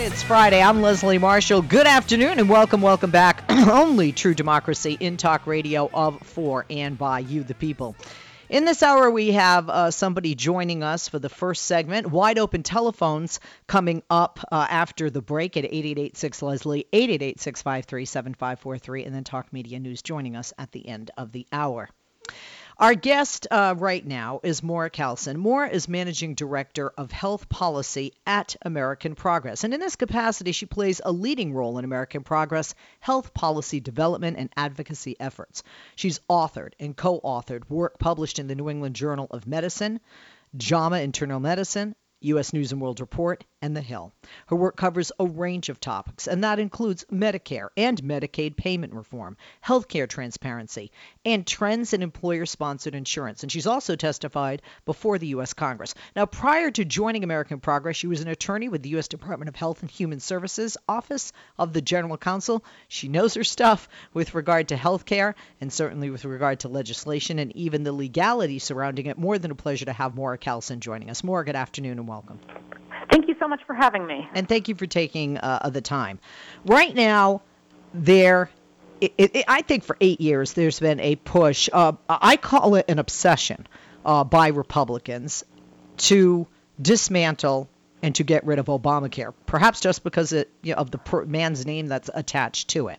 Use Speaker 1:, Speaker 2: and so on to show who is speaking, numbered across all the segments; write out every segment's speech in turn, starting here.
Speaker 1: It's Friday. I'm Leslie Marshall. Good afternoon and welcome, welcome back. Only true democracy in talk radio of, for, and by you, the people. In this hour, we have uh, somebody joining us for the first segment. Wide open telephones coming up uh, after the break at 8886 Leslie, 888 653 7543, and then Talk Media News joining us at the end of the hour. Our guest uh, right now is Maura Calsyn. Maura is Managing Director of Health Policy at American Progress. And in this capacity, she plays a leading role in American Progress health policy development and advocacy efforts. She's authored and co authored work published in the New England Journal of Medicine, JAMA Internal Medicine, U.S. News and World Report, and The Hill. Her work covers a range of topics, and that includes Medicare and Medicaid payment reform, healthcare transparency, and trends in employer sponsored insurance. And she's also testified before the U.S. Congress. Now, prior to joining American Progress, she was an attorney with the U.S. Department of Health and Human Services, Office of the General Counsel. She knows her stuff with regard to healthcare and certainly with regard to legislation and even the legality surrounding it. More than a pleasure to have Maura Calsyn joining us. Maura, good afternoon and welcome.
Speaker 2: Thank you so much for having me.
Speaker 1: And thank you for taking uh, the time. Right now, there, it, it, I think for eight years, there's been a push. Uh, I call it an obsession uh, by Republicans to dismantle and to get rid of Obamacare, perhaps just because it, you know, of the per- man's name that's attached to it.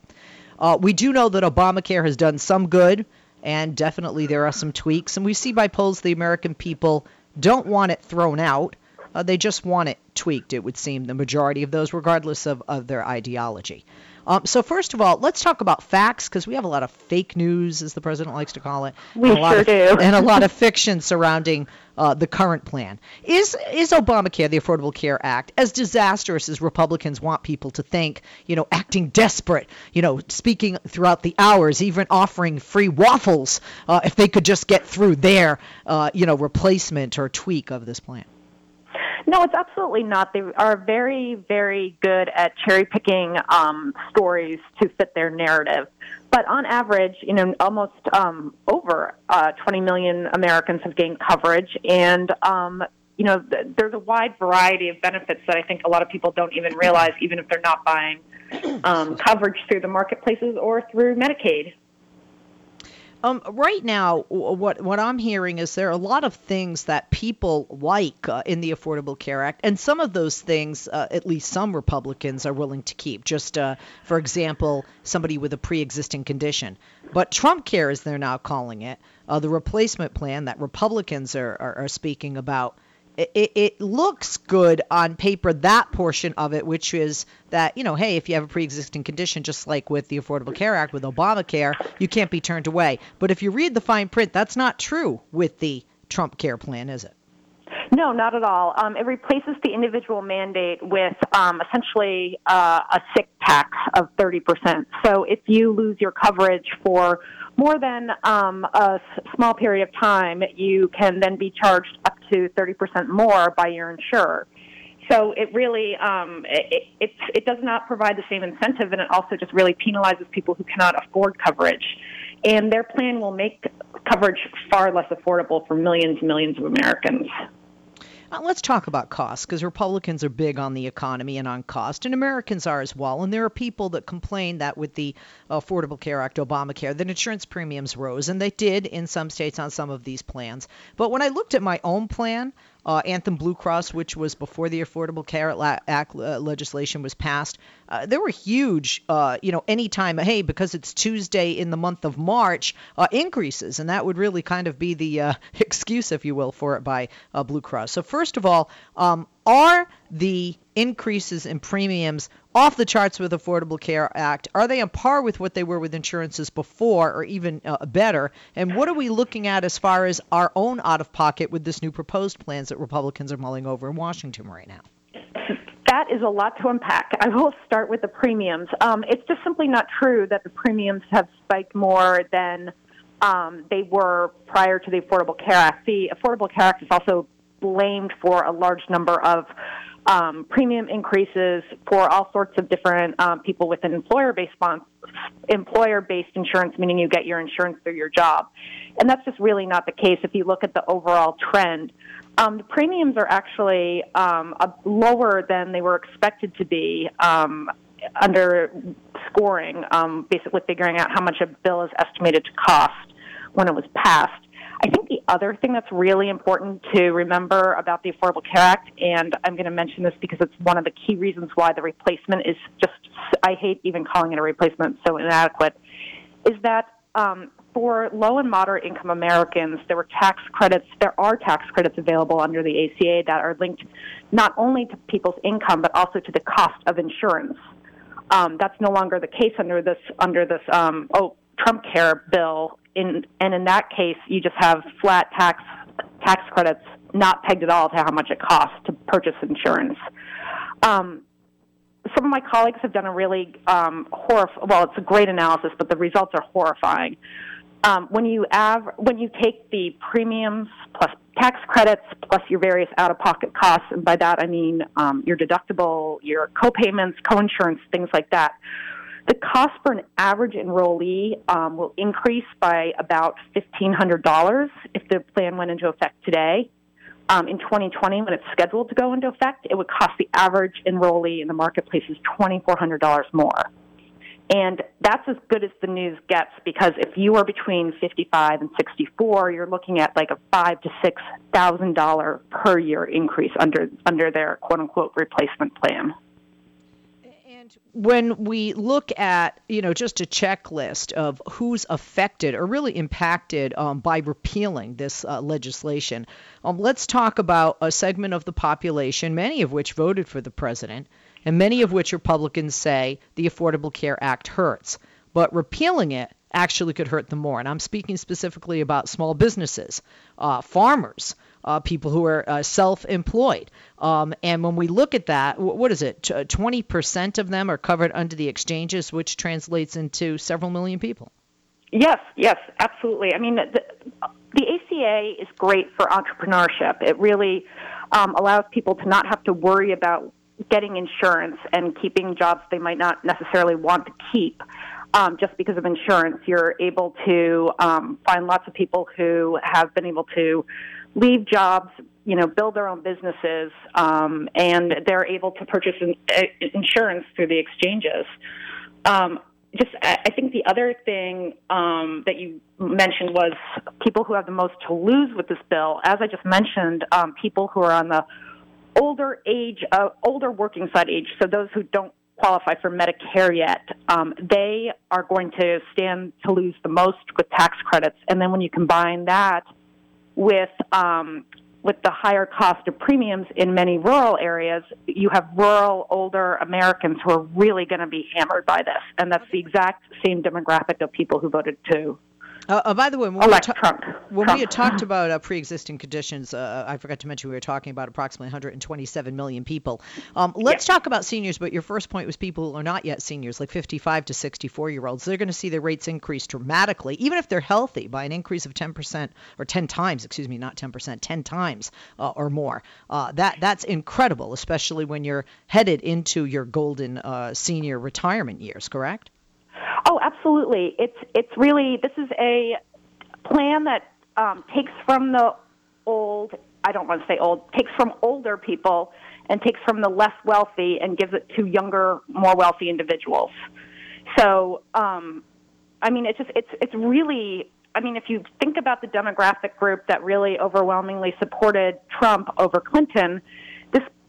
Speaker 1: Uh, we do know that Obamacare has done some good, and definitely there are some tweaks. And we see by polls the American people don't want it thrown out. Uh, they just want it tweaked, it would seem, the majority of those, regardless of, of their ideology. Um, so, first of all, let's talk about facts because we have a lot of fake news, as the president likes to call it.
Speaker 2: We
Speaker 1: and a lot
Speaker 2: sure
Speaker 1: of,
Speaker 2: do.
Speaker 1: And a lot of fiction surrounding uh, the current plan. Is, is Obamacare, the Affordable Care Act, as disastrous as Republicans want people to think, you know, acting desperate, you know, speaking throughout the hours, even offering free waffles uh, if they could just get through their, uh, you know, replacement or tweak of this plan?
Speaker 2: No, it's absolutely not. They are very, very good at cherry picking um, stories to fit their narrative. But on average, you know, almost um, over uh, 20 million Americans have gained coverage, and um, you know, th- there's a wide variety of benefits that I think a lot of people don't even realize, even if they're not buying um, coverage through the marketplaces or through Medicaid.
Speaker 1: Um, right now, what what I'm hearing is there are a lot of things that people like uh, in the Affordable Care Act, and some of those things, uh, at least some Republicans are willing to keep. Just uh, for example, somebody with a pre-existing condition. But Trump Care, as they're now calling it, uh, the replacement plan that Republicans are, are, are speaking about. It, it looks good on paper, that portion of it, which is that, you know, hey, if you have a pre existing condition, just like with the Affordable Care Act, with Obamacare, you can't be turned away. But if you read the fine print, that's not true with the Trump Care plan, is it?
Speaker 2: No, not at all. Um, it replaces the individual mandate with um, essentially uh, a sick tax of 30%. So if you lose your coverage for more than um, a small period of time, you can then be charged up to 30% more by your insurer. So it really um, it, it, it does not provide the same incentive, and it also just really penalizes people who cannot afford coverage. And their plan will make coverage far less affordable for millions and millions of Americans.
Speaker 1: Uh, let's talk about costs because Republicans are big on the economy and on cost, and Americans are as well. And there are people that complain that with the Affordable Care Act, Obamacare, that insurance premiums rose, and they did in some states on some of these plans. But when I looked at my own plan, uh, Anthem Blue Cross, which was before the Affordable Care Act uh, legislation was passed, uh, there were huge, uh, you know, anytime, hey, because it's Tuesday in the month of March, uh, increases. And that would really kind of be the uh, excuse, if you will, for it by Blue Cross. So, first of all, um, are the increases in premiums off the charts with Affordable Care Act? Are they on par with what they were with insurances before, or even uh, better? And what are we looking at as far as our own out of pocket with this new proposed plans that Republicans are mulling over in Washington right now?
Speaker 2: that is a lot to unpack. I will start with the premiums. Um, it's just simply not true that the premiums have spiked more than um, they were prior to the Affordable Care Act. The Affordable Care Act is also blamed for a large number of um, premium increases for all sorts of different um, people with an employer-based employer-based insurance, meaning you get your insurance through your job, and that's just really not the case if you look at the overall trend. Um, the premiums are actually um, lower than they were expected to be um, under scoring, um, basically figuring out how much a bill is estimated to cost when it was passed. I think the other thing that's really important to remember about the Affordable Care Act, and I'm going to mention this because it's one of the key reasons why the replacement is just, I hate even calling it a replacement, so inadequate, is that um, for low and moderate income Americans, there were tax credits, there are tax credits available under the ACA that are linked not only to people's income, but also to the cost of insurance. Um, that's no longer the case under this, under this, um, oh, Trump Care bill in, and in that case, you just have flat tax tax credits, not pegged at all to how much it costs to purchase insurance. Um, some of my colleagues have done a really um, horrif- well, it's a great analysis, but the results are horrifying. Um, when you av- when you take the premiums plus tax credits plus your various out-of-pocket costs, and by that I mean um, your deductible, your co-payments, co-insurance, things like that the cost for an average enrollee um, will increase by about $1,500 if the plan went into effect today. Um, in 2020, when it's scheduled to go into effect, it would cost the average enrollee in the marketplace is $2,400 more. And that's as good as the news gets because if you are between 55 and 64, you're looking at like a five to six thousand dollar per year increase under under their quote unquote replacement plan
Speaker 1: when we look at, you know, just a checklist of who's affected or really impacted um, by repealing this uh, legislation, um, let's talk about a segment of the population, many of which voted for the president, and many of which Republicans say the Affordable Care Act hurts. But repealing it actually could hurt them more. And I'm speaking specifically about small businesses, uh, farmers, uh, people who are uh, self-employed. Um, and when we look at that, what is it? 20% of them are covered under the exchanges, which translates into several million people.
Speaker 2: Yes, yes, absolutely. I mean, the, the ACA is great for entrepreneurship. It really um, allows people to not have to worry about getting insurance and keeping jobs they might not necessarily want to keep um, just because of insurance. You're able to um, find lots of people who have been able to leave jobs, you know, build their own businesses, um, and they're able to purchase in, uh, insurance through the exchanges. Um, just, I think the other thing um, that you mentioned was people who have the most to lose with this bill. As I just mentioned, um, people who are on the older age, uh, older working side age, so those who don't qualify for Medicare yet, um, they are going to stand to lose the most with tax credits. And then when you combine that with um, with the higher cost of premiums in many rural areas, you have rural older Americans who are really going to be hammered by this, and that's the exact same demographic of people who voted to
Speaker 1: uh, uh, by the way, when,
Speaker 2: we,
Speaker 1: ta- when we, had talked about uh, pre-existing conditions, uh, I forgot to mention we were talking about approximately 127 million people. Um, let's talk about seniors, but your first point was people who are not yet seniors, like 55 to 64 year olds. They're going to see their rates increase dramatically, even if they're healthy, by an increase of 10% or 10 times, excuse me, not 10%, 10 times uh, or more. Uh, that that's incredible, especially when you're headed into your golden senior retirement years. Correct?
Speaker 2: Oh, absolutely. It's it's really this is a plan that um, takes from the old. I don't want to say old. Takes from older people and takes from the less wealthy and gives it to younger, more wealthy individuals. So, um, I mean, it's just it's it's really. I mean, if you think about the demographic group that really overwhelmingly supported Trump over Clinton,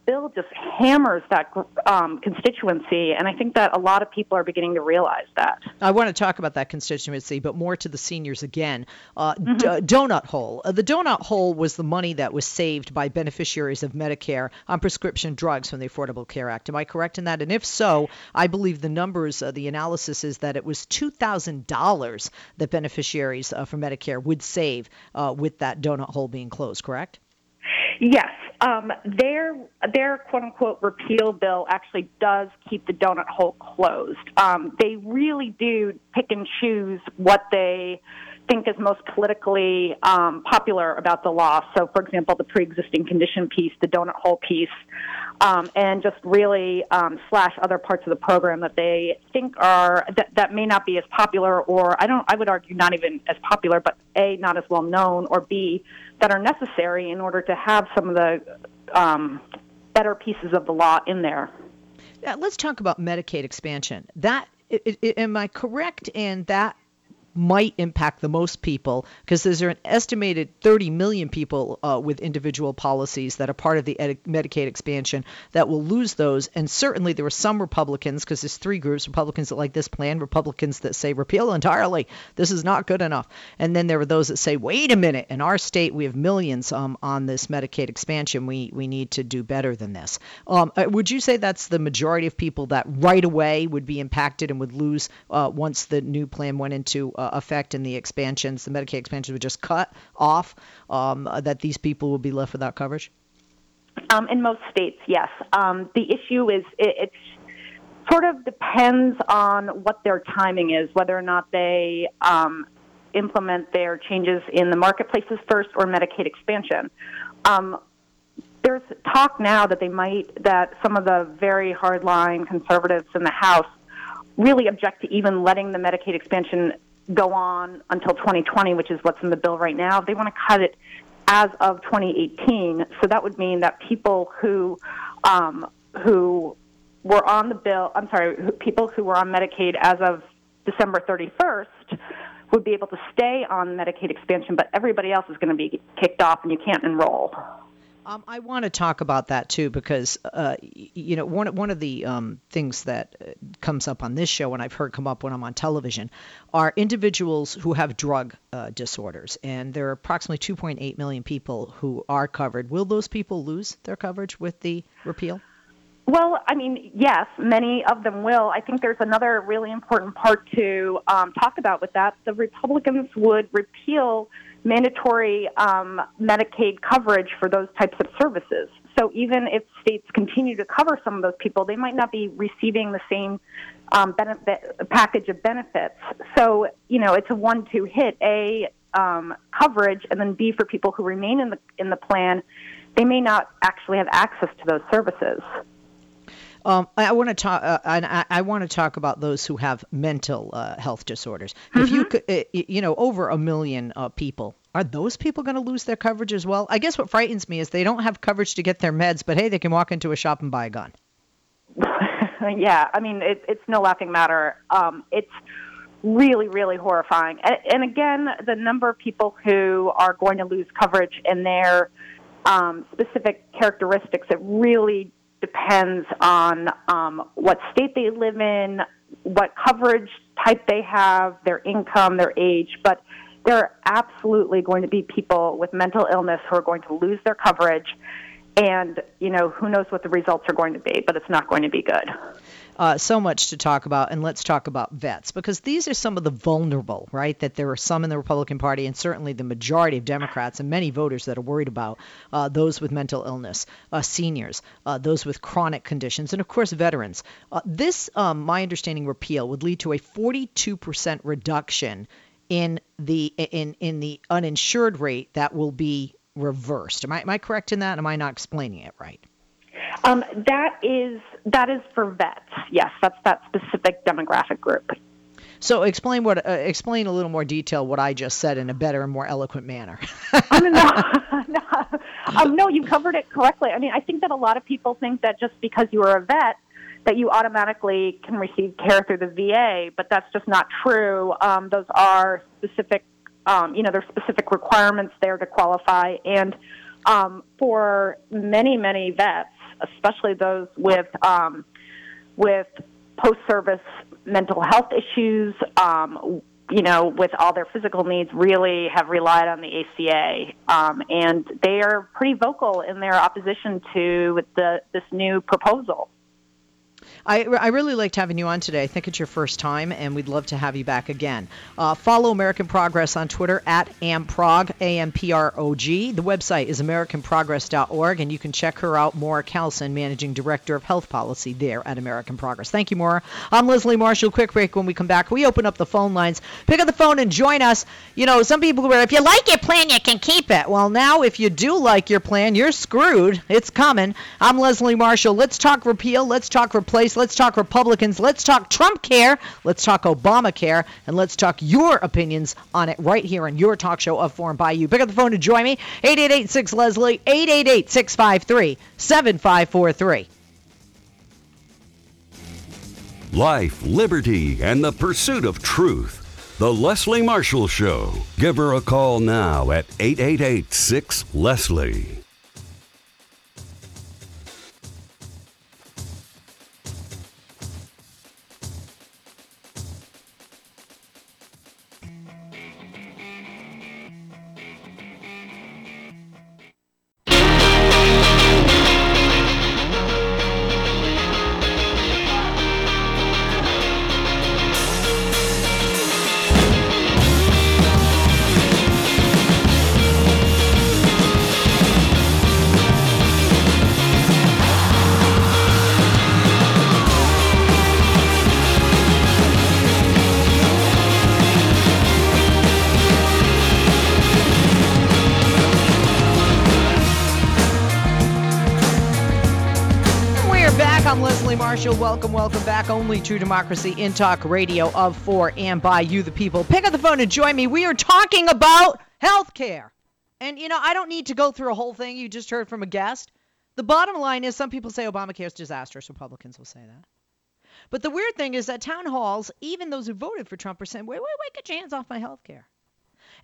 Speaker 2: bill just hammers that um, constituency, and I think that a lot of people are beginning to realize that.
Speaker 1: I want to talk about that constituency, but more to the seniors again. Uh, mm-hmm. d- donut hole. Uh, the donut hole was the money that was saved by beneficiaries of Medicare on prescription drugs from the Affordable Care Act. Am I correct in that? And if so, I believe the numbers, uh, the analysis is that it was $2,000 that beneficiaries uh, for Medicare would save uh, with that donut hole being closed. Correct?
Speaker 2: Yes, Um, their their quote unquote repeal bill actually does keep the donut hole closed. Um, they really do pick and choose what they think is most politically um, popular about the law. So, for example, the pre-existing condition piece, the donut hole piece, um, and just really um, slash other parts of the program that they think are that, that may not be as popular, or I don't, I would argue not even as popular, but a not as well known, or b that are necessary in order to have some of the um, better pieces of the law in there.
Speaker 1: Yeah, let's talk about Medicaid expansion. That it, it, am I correct in that might impact the most people because there's an estimated 30 million people uh, with individual policies that are part of the ed- Medicaid expansion that will lose those. And certainly there are some Republicans, because there's three groups Republicans that like this plan, Republicans that say repeal entirely. This is not good enough. And then there are those that say, wait a minute, in our state we have millions um, on this Medicaid expansion. We, we need to do better than this. Um, uh, would you say that's the majority of people that right away would be impacted and would lose uh, once the new plan went into? Uh, effect in the expansions, the Medicaid expansions would just cut off, um, that these people would be left without coverage?
Speaker 2: Um, in most states, yes. Um, the issue is it, it's sort of depends on what their timing is, whether or not they um, implement their changes in the marketplaces first or Medicaid expansion. Um, there's talk now that they might that some of the very hardline conservatives in the House really object to even letting the Medicaid expansion go on until 2020, which is what's in the bill right now. They want to cut it as of 2018. So that would mean that people who um, who were on the bill, I'm sorry, people who were on Medicaid as of December 31st would be able to stay on Medicaid expansion, but everybody else is going to be kicked off and you can't enroll.
Speaker 1: Um, I want to talk about that too because uh, you know one one of the um, things that uh, comes up on this show and I've heard come up when I'm on television are individuals who have drug uh, disorders and there are approximately 2.8 million people who are covered. Will those people lose their coverage with the repeal?
Speaker 2: Well, I mean, yes, many of them will. I think there's another really important part to um, talk about with that. The Republicans would repeal mandatory um, Medicaid coverage for those types of services. So even if states continue to cover some of those people, they might not be receiving the same um, benefit package of benefits. So you know, it's a one-two hit: a um, coverage, and then B for people who remain in the in the plan, they may not actually have access to those services.
Speaker 1: Um, I want to talk. Uh, I, I want to talk about those who have mental uh, health disorders. Mm-hmm. If you mm-hmm. could, uh, you know, over a million uh, people, are those people going to lose their coverage as well? I guess what frightens me is they don't have coverage to get their meds, but hey, they can walk into a shop and buy a gun.
Speaker 2: yeah, I mean, it, it's no laughing matter. Um, it's really, really horrifying. And, and again, the number of people who are going to lose coverage and their um, specific characteristics, it really depends on um, what state they live in, what coverage type they have, their income, their age. But there are absolutely going to be people with mental illness who are going to lose their coverage. And, you know, who knows what the results are going to be, but it's not going to be good.
Speaker 1: Uh, so much to talk about, and let's talk about vets because these are some of the vulnerable, right? That there are some in the Republican Party, and certainly the majority of Democrats and many voters that are worried about uh, those with mental illness, uh, seniors, uh, those with chronic conditions, and of course veterans. Uh, this, um, my understanding, repeal would lead to a 42% reduction in the in in the uninsured rate that will be reversed. Am I am I correct in that? Am I not explaining it right?
Speaker 2: Um, that is that is for vets. Yes, that's that specific demographic group.
Speaker 1: So explain what uh, explain a little more detail what I just said in a better and more eloquent manner.
Speaker 2: um, no, no, um, no, you covered it correctly. I mean, I think that a lot of people think that just because you are a vet, that you automatically can receive care through the VA, but that's just not true. Um, those are specific, um, you know, there's specific requirements there to qualify, and um, for many, many vets, especially those with um, with post-service mental health issues, um, you know, with all their physical needs, really have relied on the ACA, um, and they are pretty vocal in their opposition to the this new proposal.
Speaker 1: I, I really liked having you on today. I think it's your first time, and we'd love to have you back again. Uh, follow American Progress on Twitter at AmProg, A-M-P-R-O-G. The website is AmericanProgress.org, and you can check her out, Maura Calsyn, Managing Director of Health Policy there at American Progress. Thank you, Maura. I'm Leslie Marshall. Quick break when we come back. We open up the phone lines. Pick up the phone and join us. You know, some people were, if you like your plan, you can keep it. Well, now if you do like your plan, you're screwed. It's coming. I'm Leslie Marshall. Let's talk repeal. Let's talk replace. Let's talk Republicans. Let's talk Trump care. Let's talk Obamacare. And let's talk your opinions on it right here on your talk show of Foreign by You. Pick up the phone to join me. 888 Leslie, 888 653 7543.
Speaker 3: Life, liberty, and the pursuit of truth. The Leslie Marshall Show. Give her a call now at 888 6 Leslie.
Speaker 1: Marshall. Welcome, welcome back. Only True Democracy in Talk Radio of for and by you, the people. Pick up the phone and join me. We are talking about health care. And, you know, I don't need to go through a whole thing. You just heard from a guest. The bottom line is some people say Obamacare is disastrous. Republicans will say that. But the weird thing is that town halls, even those who voted for Trump, are saying, wait, wait, wait, get your hands off my health care.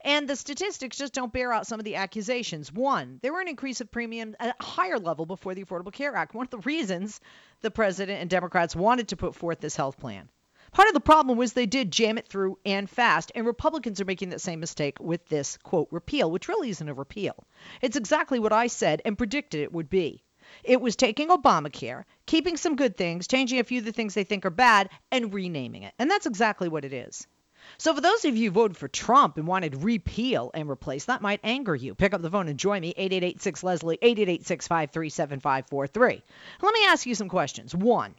Speaker 1: And the statistics just don't bear out some of the accusations. One, there were an increase of premium at a higher level before the Affordable Care Act. One of the reasons the president and Democrats wanted to put forth this health plan. Part of the problem was they did jam it through and fast, and Republicans are making that same mistake with this, quote, repeal, which really isn't a repeal. It's exactly what I said and predicted it would be. It was taking Obamacare, keeping some good things, changing a few of the things they think are bad, and renaming it. And that's exactly what it is. So for those of you who voted for Trump and wanted repeal and replace, that might anger you. Pick up the phone and join me, 888-6-LESLIE, 888-653-7543. Let me ask you some questions. One,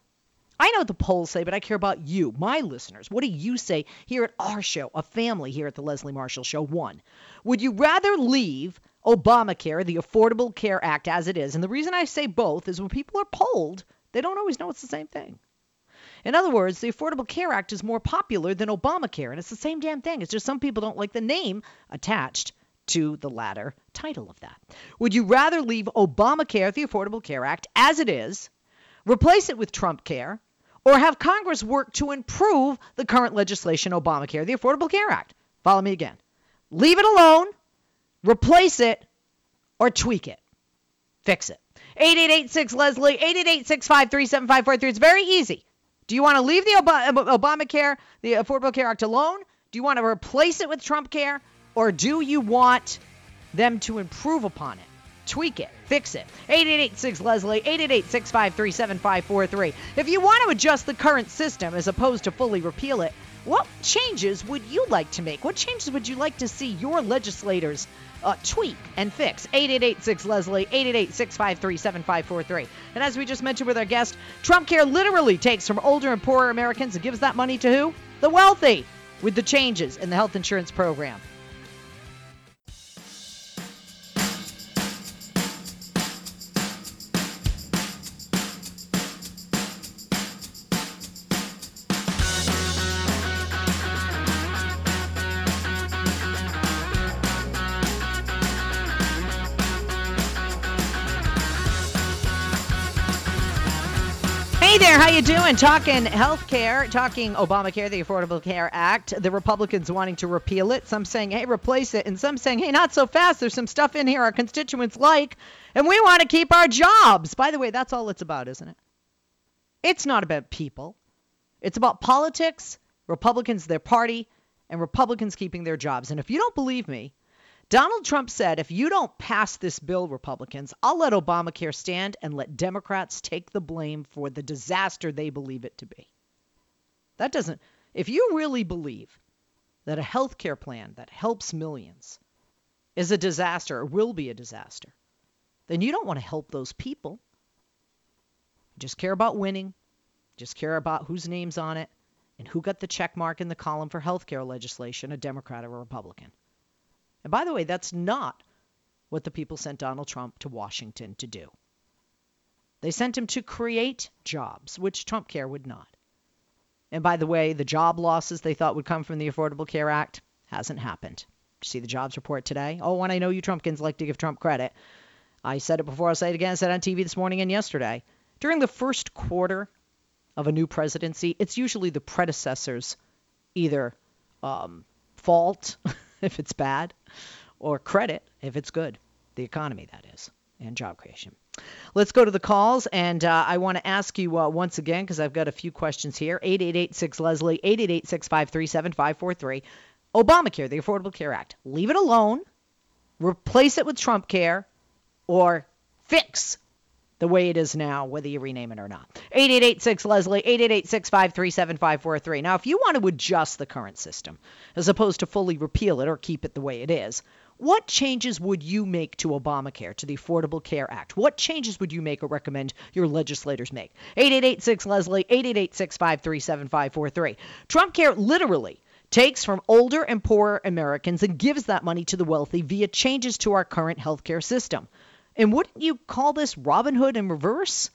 Speaker 1: I know what the polls say, but I care about you, my listeners. What do you say here at our show, a family here at the Leslie Marshall Show? One, would you rather leave Obamacare, the Affordable Care Act, as it is? And the reason I say both is when people are polled, they don't always know it's the same thing. In other words, the Affordable Care Act is more popular than Obamacare, and it's the same damn thing. It's just some people don't like the name attached to the latter title of that. Would you rather leave Obamacare, the Affordable Care Act, as it is, replace it with Trump Care, or have Congress work to improve the current legislation, Obamacare, the Affordable Care Act? Follow me again. Leave it alone, replace it, or tweak it. Fix it. 8886 Leslie, 888 653 7543. It's very easy. Do you want to leave the Obamacare, the Affordable Care Act alone? Do you want to replace it with Trump Care? Or do you want them to improve upon it? Tweak it, fix it. 8886 Leslie, 888 653 7543. If you want to adjust the current system as opposed to fully repeal it, what changes would you like to make? What changes would you like to see your legislators uh, tweak and fix. 8886 Leslie, 888 653 7543. And as we just mentioned with our guest, Trump Care literally takes from older and poorer Americans and gives that money to who? The wealthy, with the changes in the health insurance program. Talking health care, talking Obamacare, the Affordable Care Act. The Republicans wanting to repeal it. Some saying, hey, replace it. And some saying, hey, not so fast. There's some stuff in here our constituents like, and we want to keep our jobs. By the way, that's all it's about, isn't it? It's not about people. It's about politics, Republicans, their party, and Republicans keeping their jobs. And if you don't believe me, Donald Trump said, if you don't pass this bill, Republicans, I'll let Obamacare stand and let Democrats take the blame for the disaster they believe it to be. That doesn't, if you really believe that a health care plan that helps millions is a disaster or will be a disaster, then you don't want to help those people. You just care about winning, just care about whose name's on it and who got the check mark in the column for health care legislation, a Democrat or a Republican. And by the way, that's not what the people sent Donald Trump to Washington to do. They sent him to create jobs, which Trump Care would not. And by the way, the job losses they thought would come from the Affordable Care Act hasn't happened. See the jobs report today? Oh, and I know you Trumpkins like to give Trump credit. I said it before, I'll say it again. I said on TV this morning and yesterday. During the first quarter of a new presidency, it's usually the predecessor's either um, fault if it's bad or credit if it's good. The economy, that is, and job creation. Let's go to the calls, and uh, I want to ask you uh, once again because I've got a few questions here. 8886 Leslie, 888 653 7543. Obamacare, the Affordable Care Act. Leave it alone, replace it with Trump Care, or fix the way it is now, whether you rename it or not. 8886 Leslie, 888 Now, if you want to adjust the current system, as opposed to fully repeal it or keep it the way it is, what changes would you make to Obamacare, to the Affordable Care Act? What changes would you make or recommend your legislators make? 8886 Leslie, 888 Trump Care literally takes from older and poorer Americans and gives that money to the wealthy via changes to our current healthcare system. And wouldn't you call this Robin Hood in reverse?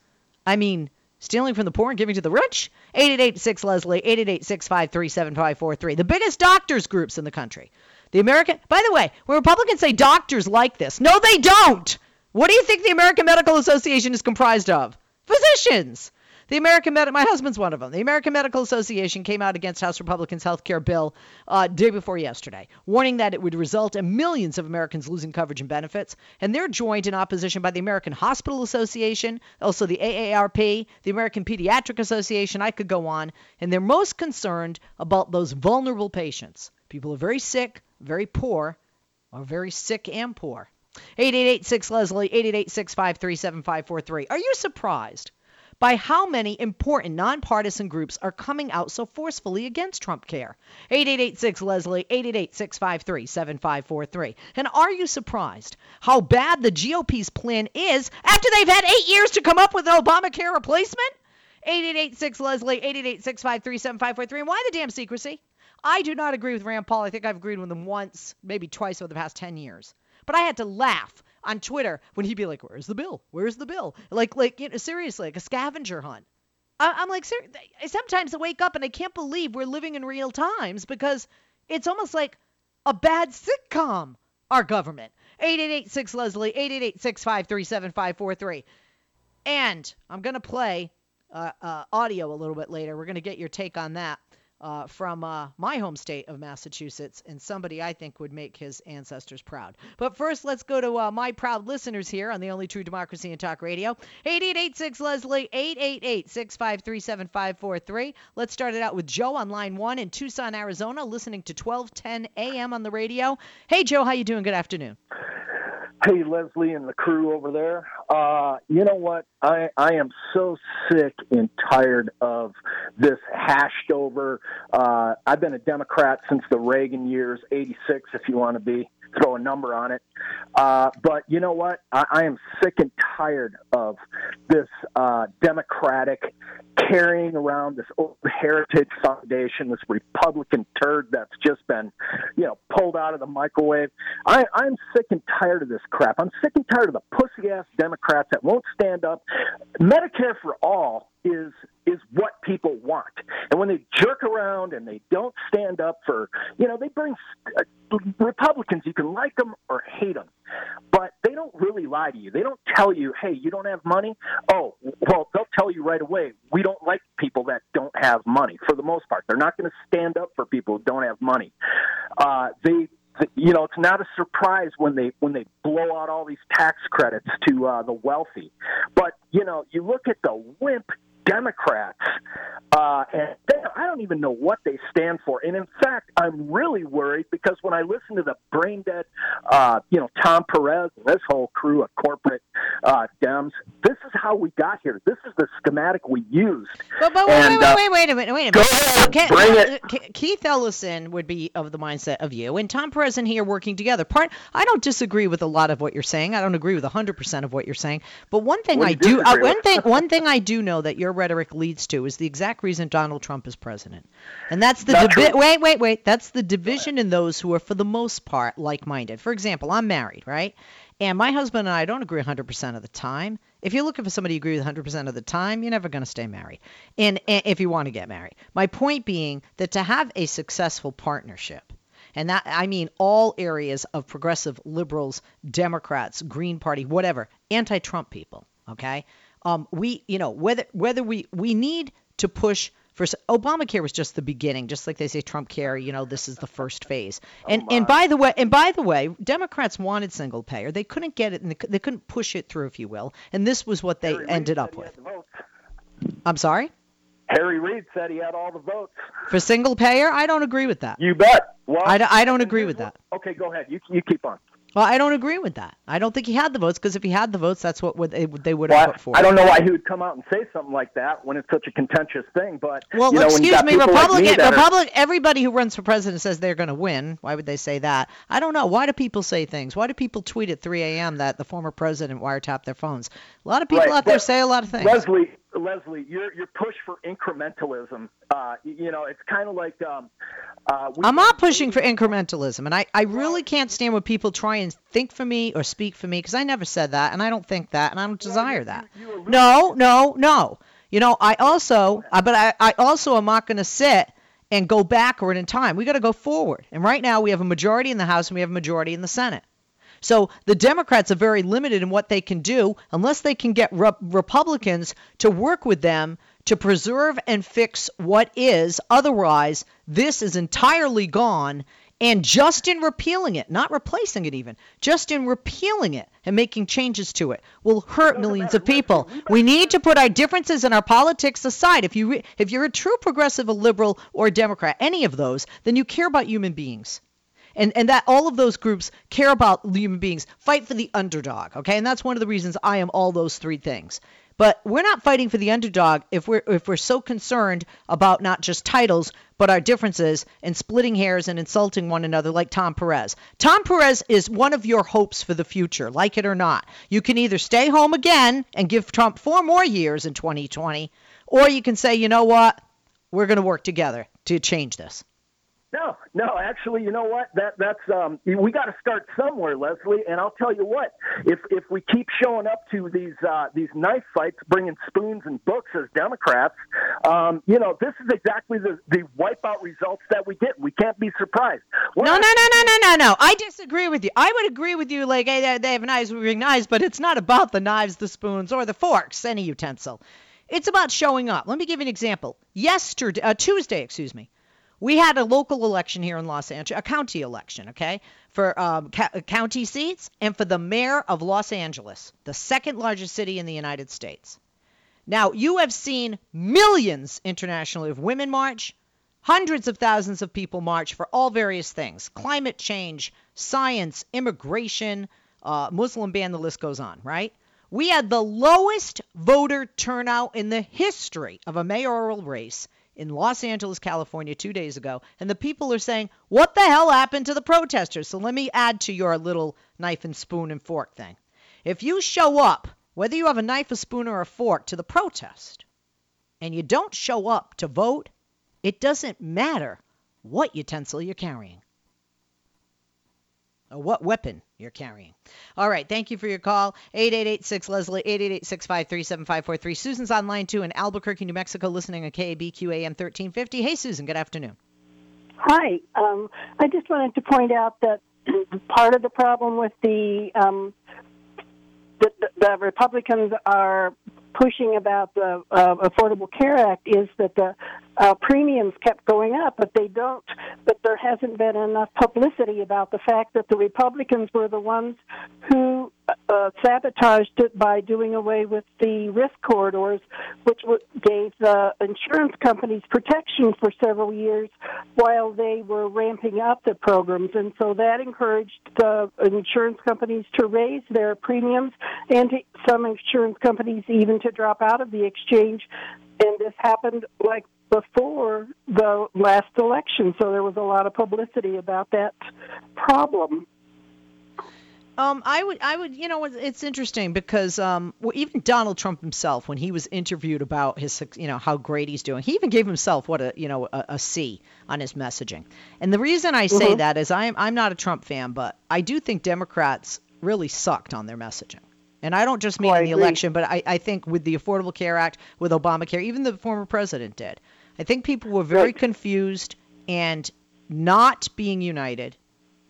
Speaker 1: I mean, stealing from the poor and giving to the rich? 8886 Leslie, 888 The biggest doctors groups in the country. The American, by the way, when Republicans say doctors like this, no, they don't. What do you think the American Medical Association is comprised of? Physicians. The American my husband's one of them. The American Medical Association came out against House Republicans' health care bill uh, day before yesterday, warning that it would result in millions of Americans losing coverage and benefits. And they're joined in opposition by the American Hospital Association, also the AARP, the American Pediatric Association. I could go on. And they're most concerned about those vulnerable patients. People are very sick, very poor, or very sick and poor. 8886 Leslie, 888 Are you surprised by how many important nonpartisan groups are coming out so forcefully against Trump care. 8886 Leslie, 888 And are you surprised how bad the GOP's plan is after they've had eight years to come up with an Obamacare replacement? 8886 Leslie, 888 And why the damn secrecy? I do not agree with Rand Paul. I think I've agreed with him once, maybe twice over the past 10 years. But I had to laugh on Twitter when he'd be like, "Where's the bill? Where's the bill?" Like, like you know, seriously, like a scavenger hunt. I, am like, ser- sometimes I wake up and I can't believe we're living in real times because it's almost like a bad sitcom. Our government. 8886 Leslie, 888 And I'm going to play uh, uh, audio a little bit later. We're going to get your take on that uh, from uh, my home state of Massachusetts and somebody I think would make his ancestors proud. But first, let's go to uh, my proud listeners here on the only true democracy in talk radio. 8886 Leslie, 888 653 7543. Let's start it out with Joe on line one in Tucson, Arizona, listening to 1210 a.m. on the radio. Hey, Joe, how you doing? Good afternoon.
Speaker 4: Hey, Leslie and the crew over there. Uh, you know what? I, I am so sick and tired of this hashed over. Uh, I've been a Democrat since the Reagan years, 86, if you want to be throw a number on it. Uh, but you know what? I, I am sick and tired of this uh, Democratic carrying around this old heritage foundation, this Republican turd that's just been, you know, pulled out of the microwave. I, I'm sick and tired of this crap. I'm sick and tired of the pussy ass Democrats that won't stand up. Medicare for all is is what people want. And when they jerk around and they don't stand up for, you know, they bring uh, Republicans. You can like them or hate them, but they don't really lie to you. They don't tell you, "Hey, you don't have money." Oh, well, they'll tell you right away. We don't like people that don't have money. For the most part, they're not going to stand up for people who don't have money. Uh, they you know it's not a surprise when they when they blow out all these tax credits to uh, the wealthy but you know you look at the wimp Democrats, uh, and they, I don't even know what they stand for. And in fact, I'm really worried because when I listen to the brain dead, uh, you know, Tom Perez and this whole crew of corporate uh, Dems, this is how we got here. This is the schematic we used.
Speaker 1: But, but wait,
Speaker 4: And,
Speaker 1: wait,
Speaker 4: uh,
Speaker 1: wait, wait a minute, wait a
Speaker 4: go ahead,
Speaker 1: Okay,
Speaker 4: bring
Speaker 1: uh,
Speaker 4: it.
Speaker 1: Keith Ellison would be of the mindset of you, and Tom Perez and he are working together. Part, I don't disagree with a lot of what you're saying. I don't agree with 100% of what you're saying. But one thing
Speaker 4: What
Speaker 1: I
Speaker 4: do
Speaker 1: do, uh, one thing, one thing I do know that your rhetoric leads to is the exact reason Donald Trump is president, and that's the divi- wait, wait, wait. That's the division in those who are, for the most part, like-minded. For example, I'm married, right? And my husband and I don't agree 100% of the time. If you're looking for somebody you agree with 100% of the time, you're never going to stay married. And, and if you want to get married, my point being that to have a successful partnership, and that I mean all areas of progressive liberals, Democrats, Green Party, whatever, anti-Trump people, okay? Um, we, you know, whether whether we we need to push for Obamacare was just the beginning, just like they say Trump care, you know, this is the first phase. And and by the way, and by the way, Democrats wanted single payer. They couldn't get it and they, couldn't push it through, if you will. And this was what they
Speaker 4: Harry
Speaker 1: ended up with. I'm sorry?
Speaker 4: Harry Reid said he had all the votes.
Speaker 1: For single payer, I don't agree with that.
Speaker 4: You bet. Well,
Speaker 1: I d- I don't agree with that.
Speaker 4: Okay, go ahead. You you keep on.
Speaker 1: Well, I don't agree with that. I don't think he had the votes because if he had the votes, that's what would they, they would have
Speaker 4: I-
Speaker 1: put forward.
Speaker 4: I don't know why he would come out and say something like that when it's such a contentious thing. But
Speaker 1: Well,
Speaker 4: you know, when you
Speaker 1: excuse
Speaker 4: got
Speaker 1: me,
Speaker 4: Republican, like
Speaker 1: Republican,
Speaker 4: me that are-
Speaker 1: everybody who runs for president says they're going to win. Why would they say that? I don't know. Why do people say things? Why do people tweet at 3 a.m. that the former president wiretapped their phones? A lot of people
Speaker 4: Right,
Speaker 1: out there
Speaker 4: but
Speaker 1: say a lot of things.
Speaker 4: Leslie, Leslie, your your push for incrementalism. Uh, you, know, it's kind of like um, uh, we,
Speaker 1: I'm not pushing for incrementalism, and I, I really can't stand when people try and think for me or speak for me because I never said that, and I don't think that, and I don't desire that.
Speaker 4: you
Speaker 1: No, no, no. You know, I also, uh, but I, I also am not going to sit and go backward in time. We got to go forward. And right now we have a majority in the House and we have a majority in the Senate. So the Democrats are very limited in what they can do unless they can get Re- Republicans to work with them to preserve and fix what is. Otherwise, this is entirely gone. And just in repealing it, not replacing it even, just in repealing it and making changes to it will hurt millions of people. We need to put our differences in our politics aside. If you re- if you're a true progressive, a liberal, or a Democrat, any of those, then you care about human beings and and that all of those groups care about human beings fight for the underdog okay and that's one of the reasons i am all those three things but we're not fighting for the underdog if we're if we're so concerned about not just titles but our differences and splitting hairs and insulting one another like Tom Perez. Tom Perez is one of your hopes for the future, like it or not. You can either stay home again and give Trump four more years in 2020 or you can say, "You know what? We're going to work together to change this."
Speaker 4: No, no. Actually, you know what? That that's um, we got to start somewhere, Leslie. And I'll tell you what: if if we keep showing up to these uh, these knife fights, bringing spoons and books as Democrats, um, you know, this is exactly the the wipeout results that we get. We can't be surprised. We're
Speaker 1: No, no,
Speaker 4: not-
Speaker 1: no, no, no, no, no. I disagree with you. I would agree with you, like, hey, they- they have knives, we bring knives, but it's not about the knives, the spoons, or the forks, any utensil. It's about showing up. Let me give you an example. Yesterday, uh, Tuesday, excuse me, we had a local election here in Los Angeles, a county election, okay, for um, ca- county seats and for the mayor of Los Angeles, the second largest city in the United States. Now, you have seen millions internationally of women march, hundreds of thousands of people march for all various things climate change, science, immigration, uh, Muslim ban, the list goes on, right? We had the lowest voter turnout in the history of a mayoral race in Los Angeles, California, two days ago. And the people are saying, What the hell happened to the protesters? So let me add to your little knife and spoon and fork thing. If you show up, whether you have a knife, a spoon, or a fork, to the protest, and you don't show up to vote, it doesn't matter what utensil you're carrying what weapon you're carrying. All right, thank you for your call. 8886 Leslie, 888 Susan's online too in Albuquerque, New Mexico, listening on KABQ AM 1350. Hey, Susan, good afternoon.
Speaker 5: Hi. Um, I just wanted to point out that part of the problem with the um, the, the Republicans are pushing about the uh, Affordable Care Act is that the uh, premiums kept going up, but they don't. But there hasn't been enough publicity about the fact that the Republicans were the ones who uh, sabotaged it by doing away with the risk corridors, which gave the insurance companies protection for several years while they were ramping up the programs. And so that encouraged the insurance companies to raise their premiums and to, some insurance companies even to drop out of the exchange. And this happened like before the last election, so there was a lot of publicity about that problem.
Speaker 1: Um, I would, I would, you know, it's interesting because um, well, even Donald Trump himself, when he was interviewed about his, you know, how great he's doing, he even gave himself what a, you know, a, a C on his messaging. And the reason I say mm-hmm. that is I'm, I'm not a Trump fan, but I do think Democrats really sucked on their messaging. And I don't just mean oh, in the election, but I, I think with the Affordable Care Act, with Obamacare, even the former president did. I think people were very right. confused and not being united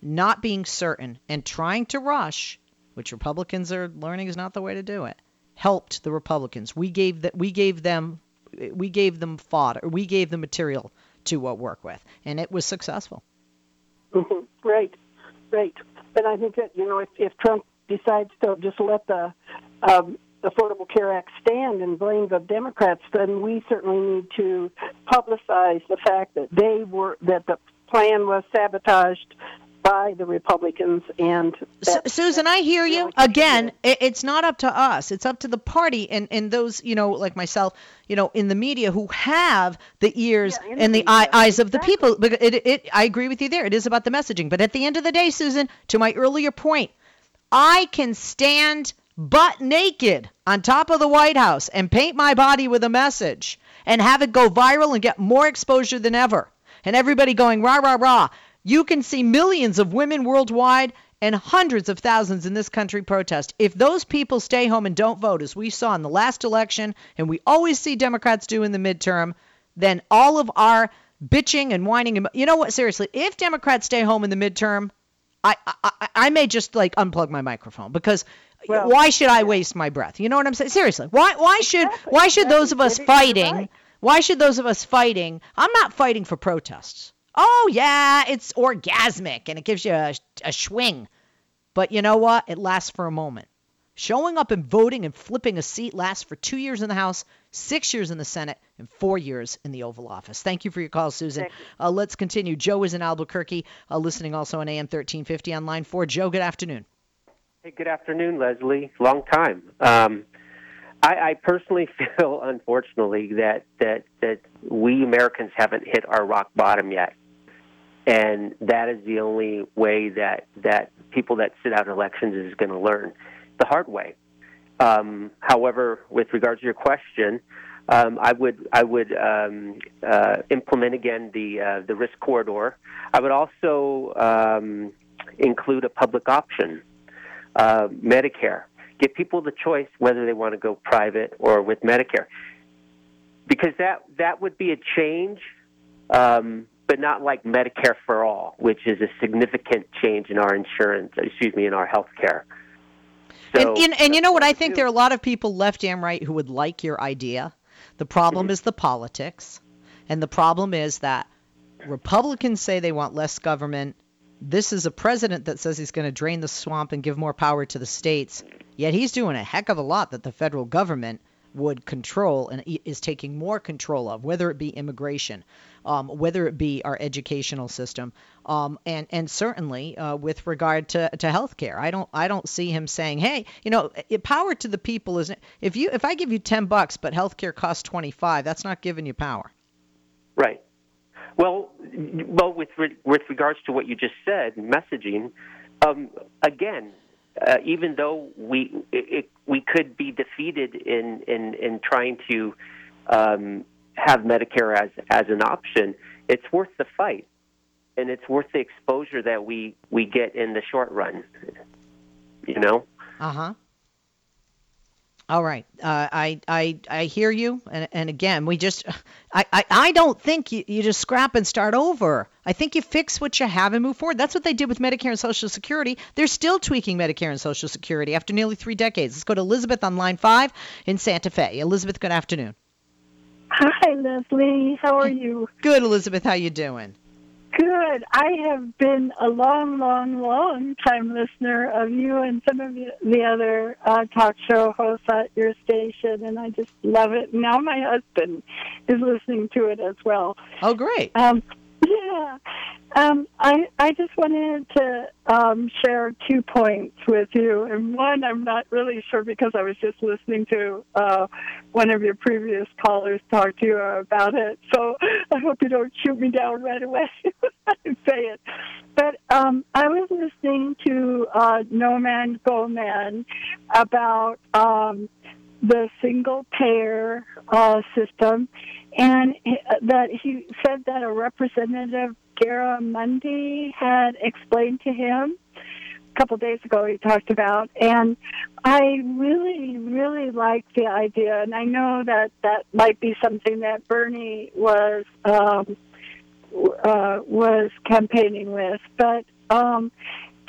Speaker 1: not being certain and trying to rush, which Republicans are learning is not the way to do it, helped the Republicans. We gave that we gave them we gave them fodder. We gave them material to uh, work with, and it was successful.
Speaker 5: Mm-hmm. Right, right. And I think that you know if, if Trump decides to just let the um, Affordable Care Act stand and blame the Democrats, then we certainly need to publicize the fact that they were that the plan was sabotaged by the Republicans and
Speaker 1: that, Susan, I hear you. Again, it's not up to us. It's up to the party and, and those, you know, like myself, you know, in the media who have the ears yeah, and the, the eye, eyes of exactly. the people. But it, it, I agree with you there. It is about the messaging. But at the end of the day, Susan, to my earlier point, I can stand butt naked on top of the White House and paint my body with a message and have it go viral and get more exposure than ever. And everybody going rah rah rah. You can see millions of women worldwide and hundreds of thousands in this country protest. If those people stay home and don't vote, as we saw in the last election, and we always see Democrats do in the midterm, then all of our bitching and whining, and, you know what? Seriously, if Democrats stay home in the midterm, I, I, I may just like unplug my microphone because well, why should I waste my breath? You know what I'm saying? Seriously, why why should why should those of us fighting? Why should those of us fighting? I'm not fighting for protests. Oh, yeah, it's orgasmic and it gives you a, a swing. But you know what? It lasts for a moment. Showing up and voting and flipping a seat lasts for two years in the House, six years in the Senate, and four years in the Oval Office. Thank you for your call, Susan. Uh, let's continue. Joe is in Albuquerque, uh, listening also on AM 1350 on line four. Joe, good afternoon.
Speaker 6: Hey, good afternoon, Leslie. Long time. Um, I, I personally feel, unfortunately, that, that that we Americans haven't hit our rock bottom yet and that is the only way that that people that sit out elections is going to learn the hard way. Um, however, with regards to your question, um, I would I would um, uh, implement again the uh, the risk corridor. I would also um, include a public option, uh, Medicare. Give people the choice whether they want to go private or with Medicare, because that that would be a change um, but not like Medicare for all, which is a significant change in our insurance, excuse me, in our health care.
Speaker 1: So, and, and, and you know what? I think there are a lot of people left and right who would like your idea. The problem mm-hmm. is the politics. And the problem is that Republicans say they want less government. This is a president that says he's going to drain the swamp and give more power to the states. Yet he's doing a heck of a lot that the federal government would control and is taking more control of, whether it be immigration, um, whether it be our educational system, um, and and certainly uh, with regard to to healthcare. I don't I don't see him saying, hey, you know, power to the people isn't. If you if I give you ten bucks, but healthcare costs twenty five, that's not giving you power.
Speaker 6: Right. Well, with re- with regards to what you just said, messaging. Um, again, uh, even though we it, we could be defeated in in in trying to um, have Medicare as as an option, it's worth the fight, and it's worth the exposure that we we get in the short run. You know.
Speaker 1: Uh huh. All right, uh, I I I hear you, and and again, we just, I I, I don't think you, you just scrap and start over. I think you fix what you have and move forward. That's what they did with Medicare and Social Security. They're still tweaking Medicare and Social Security after nearly three decades. Let's go to Elizabeth on line five in Santa Fe. Elizabeth, good afternoon.
Speaker 7: Hi, Leslie. How are you?
Speaker 1: Good, Elizabeth. How you doing?
Speaker 5: Good. I have been a long, long, long time listener of you and some of the other uh, talk show hosts at your station, and I just love it. Now my husband is listening to it as well.
Speaker 1: Oh, great.
Speaker 5: Um, yeah. Um, I I just wanted to um, share two points with you, and one I'm not really sure because I was just listening to uh, one of your previous callers talk to you about it. So I hope you don't shoot me down right away when I say it. But um, I was listening to uh, Norman Goldman about um, the single payer uh, system, and that he said that a representative Garamendi had explained to him a couple days ago. He talked about, and I really, really like the idea. And I know that that might be something that Bernie was um, uh, was campaigning with, but um,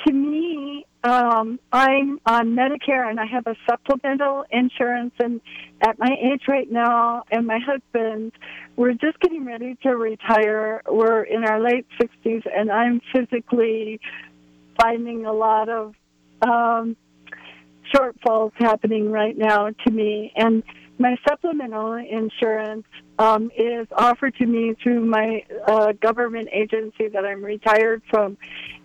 Speaker 5: to me, um, I'm on Medicare and I have a supplemental insurance. And at my age right now, and my husband, we're just getting ready to retire. We're in our late 60s, and I'm physically finding a lot of um, shortfalls happening right now to me. And my supplemental insurance um, is offered to me through my uh, government agency that I'm retired from,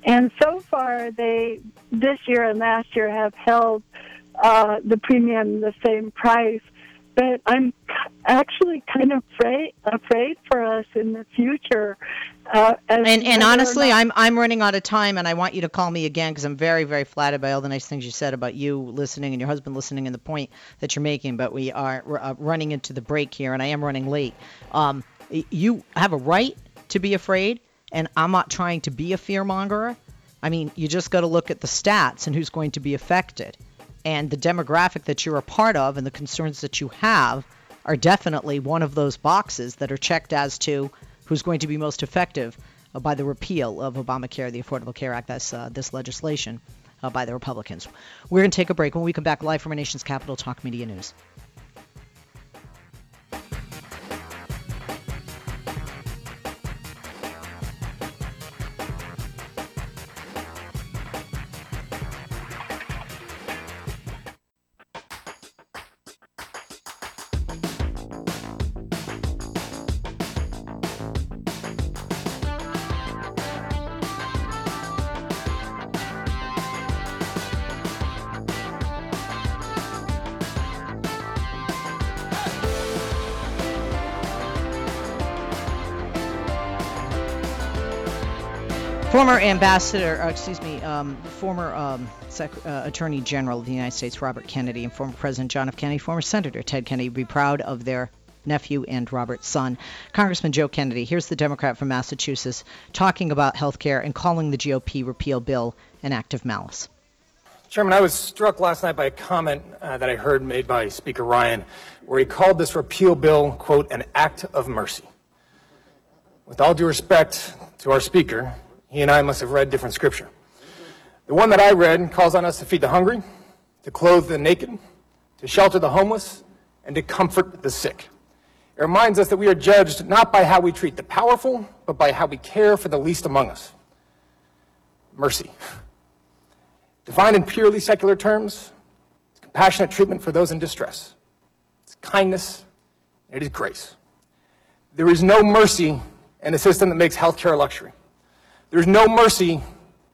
Speaker 5: and so far they this year and last year have held uh, the premium the same price. But I'm actually kind of afraid afraid for us in the future
Speaker 1: uh, and and honestly, not- I'm I'm running out of time, and I want you to call me again because I'm very very flattered by all the nice things you said about you listening and your husband listening and the point that you're making. But we are uh, running into the break here, and I am running late. Um, you have a right to be afraid, and I'm not trying to be a fear mongerer. I mean, you just got to look at the stats and who's going to be affected, and the demographic that you're a part of, and the concerns that you have are definitely one of those boxes that are checked as to who's going to be most effective uh, by the repeal of Obamacare, the Affordable Care Act, that's uh, this legislation uh, by the Republicans. We're going to take a break. When we come back live from our nation's capital, Talk Media News. Former ambassador, uh, excuse me, um, former um, Sec- uh, Attorney General of the United States Robert Kennedy and former President John F. Kennedy, former Senator Ted Kennedy, be proud of their nephew and Robert's son. Congressman Joe Kennedy, here's the Democrat from Massachusetts talking about health care and calling the GOP repeal bill an act of malice.
Speaker 7: Chairman, I was struck last night by a comment uh, that I heard made by Speaker Ryan, where he called this repeal bill, quote, an act of mercy. With all due respect to our Speaker, he and I must have read different scripture. The one that I read calls on us to feed the hungry, to clothe the naked, to shelter the homeless, and to comfort the sick. It reminds us that we are judged not by how we treat the powerful, but by how we care for the least among us. Mercy. Defined in purely secular terms, it's compassionate treatment for those in distress. It's kindness, it is grace. There is no mercy in a system that makes healthcare a luxury. There's no mercy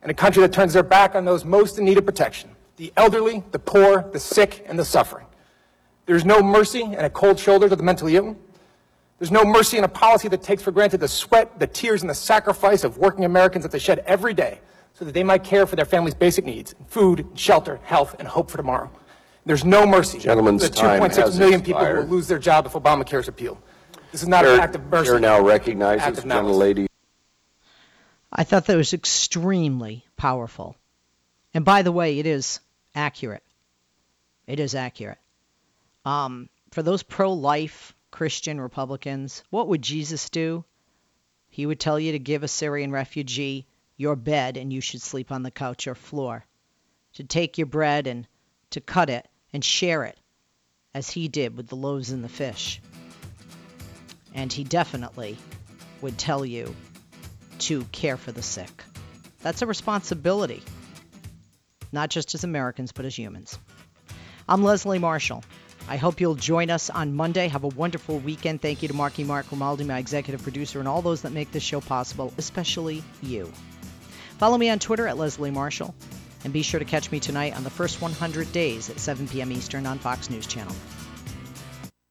Speaker 7: in a country that turns their back on those most in need of protection the elderly, the poor, the sick, and the suffering. There's no mercy in a cold shoulder to the mentally ill. There's no mercy in a policy that takes for granted the sweat, the tears, and the sacrifice of working Americans that they shed every day so that they might care for their family's basic needs food, shelter, health, and hope for tomorrow. There's no mercy
Speaker 8: Gentlemen's
Speaker 7: for the 2.6 million people who will lose their job if Obamacare is repealed. This is not an act of mercy.
Speaker 8: Chair now recognizes the gentlelady.
Speaker 1: I thought that was extremely powerful. And by the way, it is accurate. It is accurate. Um, for those pro life Christian Republicans, what would Jesus do? He would tell you to give a Syrian refugee your bed and you should sleep on the couch or floor. To take your bread and to cut it and share it, as he did with the loaves and the fish. And he definitely would tell you to care for the sick. That's a responsibility, not just as Americans, but as humans. I'm Leslie Marshall. I hope you'll join us on Monday. Have a wonderful weekend. Thank you to Marky Mark Romaldi, my executive producer, and all those that make this show possible, especially you. Follow me on Twitter at Leslie Marshall, and be sure to catch me tonight on the first 100 days at 7 p.m. Eastern on Fox News Channel.